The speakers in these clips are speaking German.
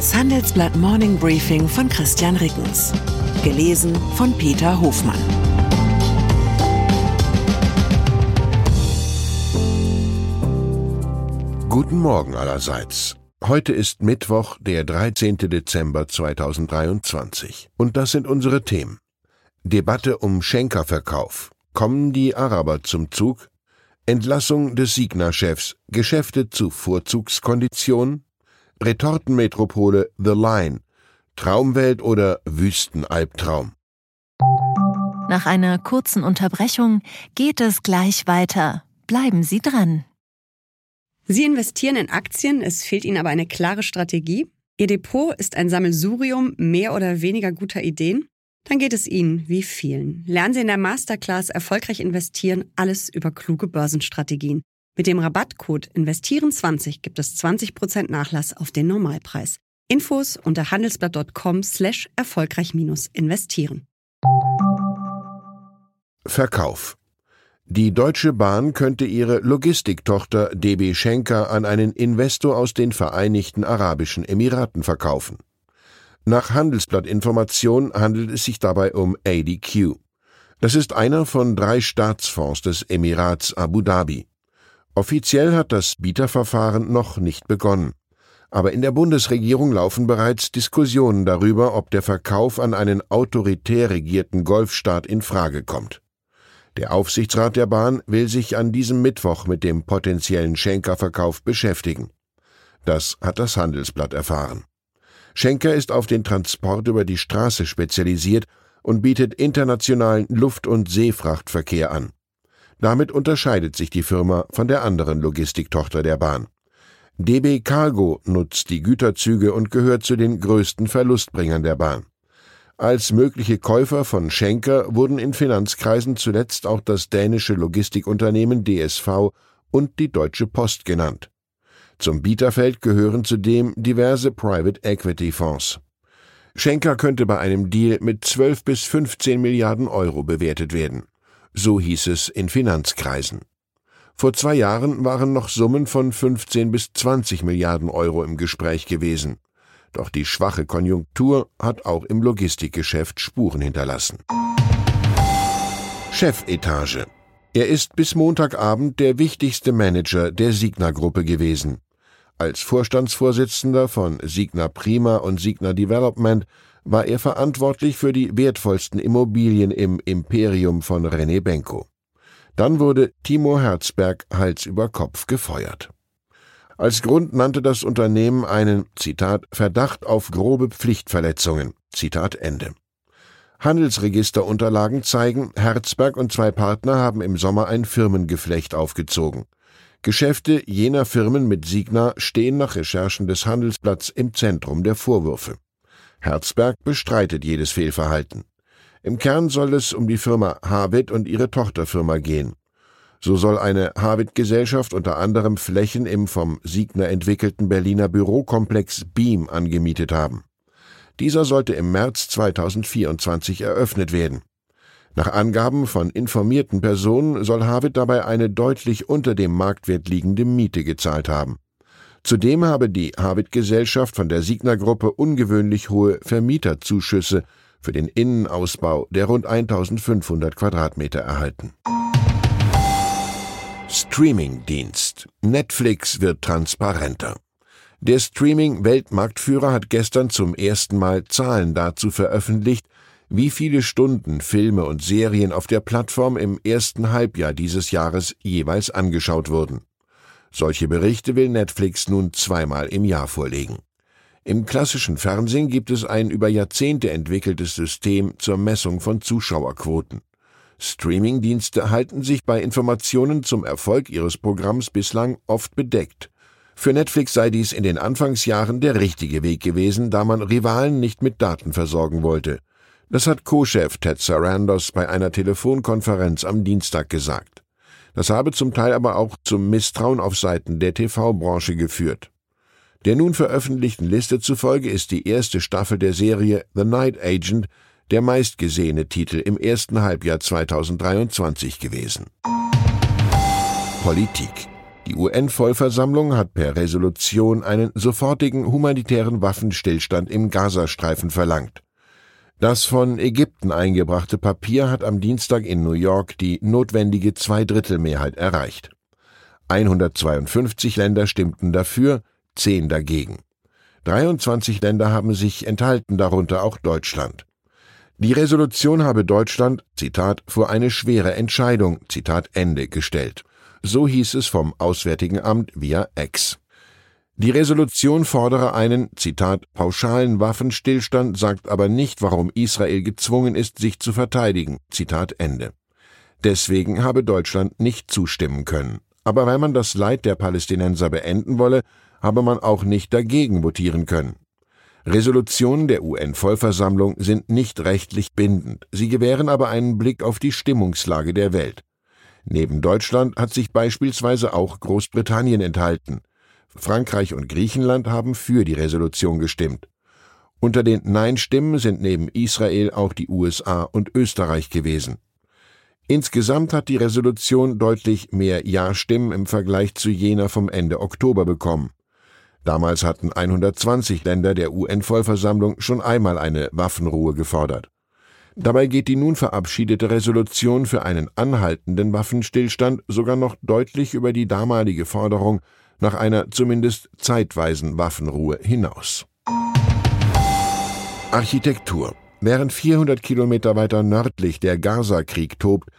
Das Handelsblatt Morning Briefing von Christian Rickens. Gelesen von Peter Hofmann. Guten Morgen allerseits. Heute ist Mittwoch, der 13. Dezember 2023. Und das sind unsere Themen. Debatte um Schenkerverkauf. Kommen die Araber zum Zug? Entlassung des Signa-Chefs. Geschäfte zu Vorzugskonditionen? Retortenmetropole The Line. Traumwelt oder Wüstenalbtraum? Nach einer kurzen Unterbrechung geht es gleich weiter. Bleiben Sie dran. Sie investieren in Aktien, es fehlt Ihnen aber eine klare Strategie. Ihr Depot ist ein Sammelsurium mehr oder weniger guter Ideen. Dann geht es Ihnen wie vielen. Lernen Sie in der Masterclass erfolgreich investieren, alles über kluge Börsenstrategien. Mit dem Rabattcode Investieren20 gibt es 20% Nachlass auf den Normalpreis. Infos unter handelsblatt.com slash erfolgreich investieren. Verkauf. Die Deutsche Bahn könnte ihre Logistiktochter DB Schenker an einen Investor aus den Vereinigten Arabischen Emiraten verkaufen. Nach Handelsblattinformation handelt es sich dabei um ADQ. Das ist einer von drei Staatsfonds des Emirats Abu Dhabi. Offiziell hat das Bieterverfahren noch nicht begonnen. Aber in der Bundesregierung laufen bereits Diskussionen darüber, ob der Verkauf an einen autoritär regierten Golfstaat in Frage kommt. Der Aufsichtsrat der Bahn will sich an diesem Mittwoch mit dem potenziellen Schenker-Verkauf beschäftigen. Das hat das Handelsblatt erfahren. Schenker ist auf den Transport über die Straße spezialisiert und bietet internationalen Luft- und Seefrachtverkehr an. Damit unterscheidet sich die Firma von der anderen Logistiktochter der Bahn. DB Cargo nutzt die Güterzüge und gehört zu den größten Verlustbringern der Bahn. Als mögliche Käufer von Schenker wurden in Finanzkreisen zuletzt auch das dänische Logistikunternehmen DSV und die Deutsche Post genannt. Zum Bieterfeld gehören zudem diverse Private Equity Fonds. Schenker könnte bei einem Deal mit 12 bis 15 Milliarden Euro bewertet werden. So hieß es in Finanzkreisen. Vor zwei Jahren waren noch Summen von 15 bis 20 Milliarden Euro im Gespräch gewesen. Doch die schwache Konjunktur hat auch im Logistikgeschäft Spuren hinterlassen. Chefetage. Er ist bis Montagabend der wichtigste Manager der Signa-Gruppe gewesen. Als Vorstandsvorsitzender von Signa Prima und Signa Development war er verantwortlich für die wertvollsten Immobilien im Imperium von René Benko. Dann wurde Timo Herzberg Hals über Kopf gefeuert. Als Grund nannte das Unternehmen einen, Zitat, Verdacht auf grobe Pflichtverletzungen, Zitat Ende. Handelsregisterunterlagen zeigen, Herzberg und zwei Partner haben im Sommer ein Firmengeflecht aufgezogen. Geschäfte jener Firmen mit Signa stehen nach Recherchen des Handelsblatts im Zentrum der Vorwürfe. Herzberg bestreitet jedes Fehlverhalten. Im Kern soll es um die Firma Harvit und ihre Tochterfirma gehen. So soll eine Harvit-Gesellschaft unter anderem Flächen im vom Siegner entwickelten Berliner Bürokomplex Beam angemietet haben. Dieser sollte im März 2024 eröffnet werden. Nach Angaben von informierten Personen soll Harvit dabei eine deutlich unter dem Marktwert liegende Miete gezahlt haben. Zudem habe die Harvit-Gesellschaft von der Signa-Gruppe ungewöhnlich hohe Vermieterzuschüsse für den Innenausbau der rund 1500 Quadratmeter erhalten. Streaming-Dienst. Netflix wird transparenter. Der Streaming-Weltmarktführer hat gestern zum ersten Mal Zahlen dazu veröffentlicht, wie viele Stunden Filme und Serien auf der Plattform im ersten Halbjahr dieses Jahres jeweils angeschaut wurden. Solche Berichte will Netflix nun zweimal im Jahr vorlegen. Im klassischen Fernsehen gibt es ein über Jahrzehnte entwickeltes System zur Messung von Zuschauerquoten. Streamingdienste halten sich bei Informationen zum Erfolg ihres Programms bislang oft bedeckt. Für Netflix sei dies in den Anfangsjahren der richtige Weg gewesen, da man Rivalen nicht mit Daten versorgen wollte. Das hat Co-Chef Ted Sarandos bei einer Telefonkonferenz am Dienstag gesagt. Das habe zum Teil aber auch zum Misstrauen auf Seiten der TV-Branche geführt. Der nun veröffentlichten Liste zufolge ist die erste Staffel der Serie The Night Agent der meistgesehene Titel im ersten Halbjahr 2023 gewesen. Politik Die UN-Vollversammlung hat per Resolution einen sofortigen humanitären Waffenstillstand im Gazastreifen verlangt. Das von Ägypten eingebrachte Papier hat am Dienstag in New York die notwendige Zweidrittelmehrheit erreicht. 152 Länder stimmten dafür, 10 dagegen. 23 Länder haben sich enthalten, darunter auch Deutschland. Die Resolution habe Deutschland, Zitat, vor eine schwere Entscheidung, Zitat Ende, gestellt. So hieß es vom Auswärtigen Amt via Ex. Die Resolution fordere einen, Zitat, pauschalen Waffenstillstand, sagt aber nicht, warum Israel gezwungen ist, sich zu verteidigen, Zitat Ende. Deswegen habe Deutschland nicht zustimmen können. Aber weil man das Leid der Palästinenser beenden wolle, habe man auch nicht dagegen votieren können. Resolutionen der UN-Vollversammlung sind nicht rechtlich bindend, sie gewähren aber einen Blick auf die Stimmungslage der Welt. Neben Deutschland hat sich beispielsweise auch Großbritannien enthalten. Frankreich und Griechenland haben für die Resolution gestimmt. Unter den Nein-Stimmen sind neben Israel auch die USA und Österreich gewesen. Insgesamt hat die Resolution deutlich mehr Ja-Stimmen im Vergleich zu jener vom Ende Oktober bekommen. Damals hatten 120 Länder der UN-Vollversammlung schon einmal eine Waffenruhe gefordert. Dabei geht die nun verabschiedete Resolution für einen anhaltenden Waffenstillstand sogar noch deutlich über die damalige Forderung nach einer zumindest zeitweisen Waffenruhe hinaus. Architektur Während 400 Kilometer weiter nördlich der Gaza-Krieg tobt,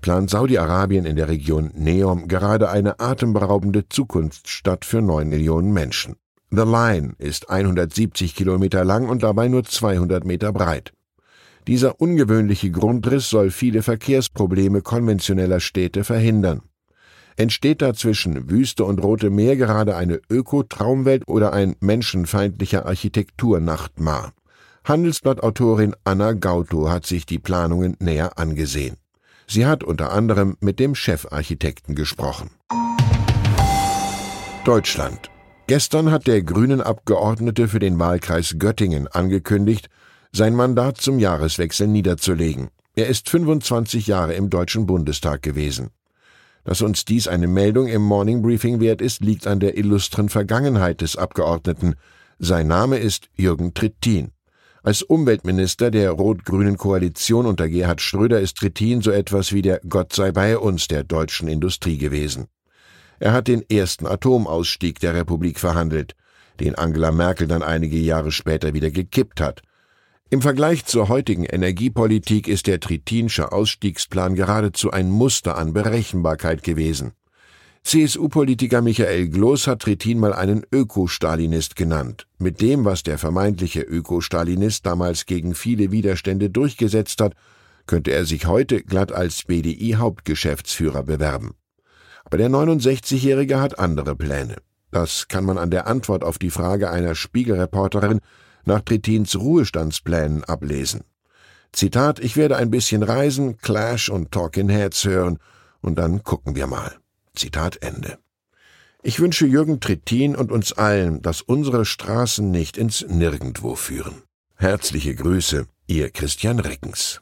plant Saudi-Arabien in der Region Neom gerade eine atemberaubende Zukunftsstadt für neun Millionen Menschen. The Line ist 170 Kilometer lang und dabei nur 200 Meter breit. Dieser ungewöhnliche Grundriss soll viele Verkehrsprobleme konventioneller Städte verhindern. Entsteht da zwischen Wüste und Rote Meer gerade eine Öko-Traumwelt oder ein menschenfeindlicher Architekturnachtmar? Handelsblatt-Autorin Anna Gauto hat sich die Planungen näher angesehen. Sie hat unter anderem mit dem Chefarchitekten gesprochen. Deutschland. Gestern hat der Grünen Abgeordnete für den Wahlkreis Göttingen angekündigt, sein Mandat zum Jahreswechsel niederzulegen. Er ist 25 Jahre im Deutschen Bundestag gewesen. Dass uns dies eine Meldung im Morning Briefing wert ist, liegt an der illustren Vergangenheit des Abgeordneten. Sein Name ist Jürgen Trittin. Als Umweltminister der rot-grünen Koalition unter Gerhard Schröder ist Trittin so etwas wie der Gott sei bei uns der deutschen Industrie gewesen. Er hat den ersten Atomausstieg der Republik verhandelt, den Angela Merkel dann einige Jahre später wieder gekippt hat. Im Vergleich zur heutigen Energiepolitik ist der Tritinsche Ausstiegsplan geradezu ein Muster an Berechenbarkeit gewesen. CSU-Politiker Michael Gloß hat Trittin mal einen Öko-Stalinist genannt. Mit dem, was der vermeintliche Öko-Stalinist damals gegen viele Widerstände durchgesetzt hat, könnte er sich heute glatt als BDI-Hauptgeschäftsführer bewerben. Aber der 69-Jährige hat andere Pläne. Das kann man an der Antwort auf die Frage einer Spiegelreporterin nach Trittins Ruhestandsplänen ablesen. Zitat, ich werde ein bisschen reisen, Clash und Talking Heads hören und dann gucken wir mal. Zitat Ende. Ich wünsche Jürgen Trittin und uns allen, dass unsere Straßen nicht ins Nirgendwo führen. Herzliche Grüße, Ihr Christian Reckens.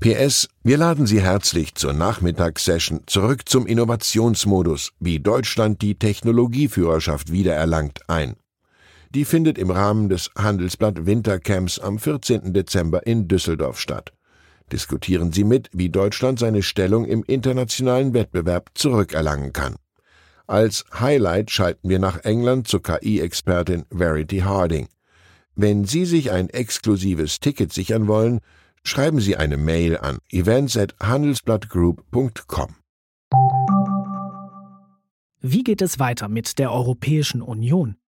PS, wir laden Sie herzlich zur Nachmittagssession zurück zum Innovationsmodus, wie Deutschland die Technologieführerschaft wiedererlangt, ein. Die findet im Rahmen des Handelsblatt Wintercamps am 14. Dezember in Düsseldorf statt. Diskutieren Sie mit, wie Deutschland seine Stellung im internationalen Wettbewerb zurückerlangen kann. Als Highlight schalten wir nach England zur KI-Expertin Verity Harding. Wenn Sie sich ein exklusives Ticket sichern wollen, schreiben Sie eine Mail an events@handelsblattgroup.com. Wie geht es weiter mit der Europäischen Union?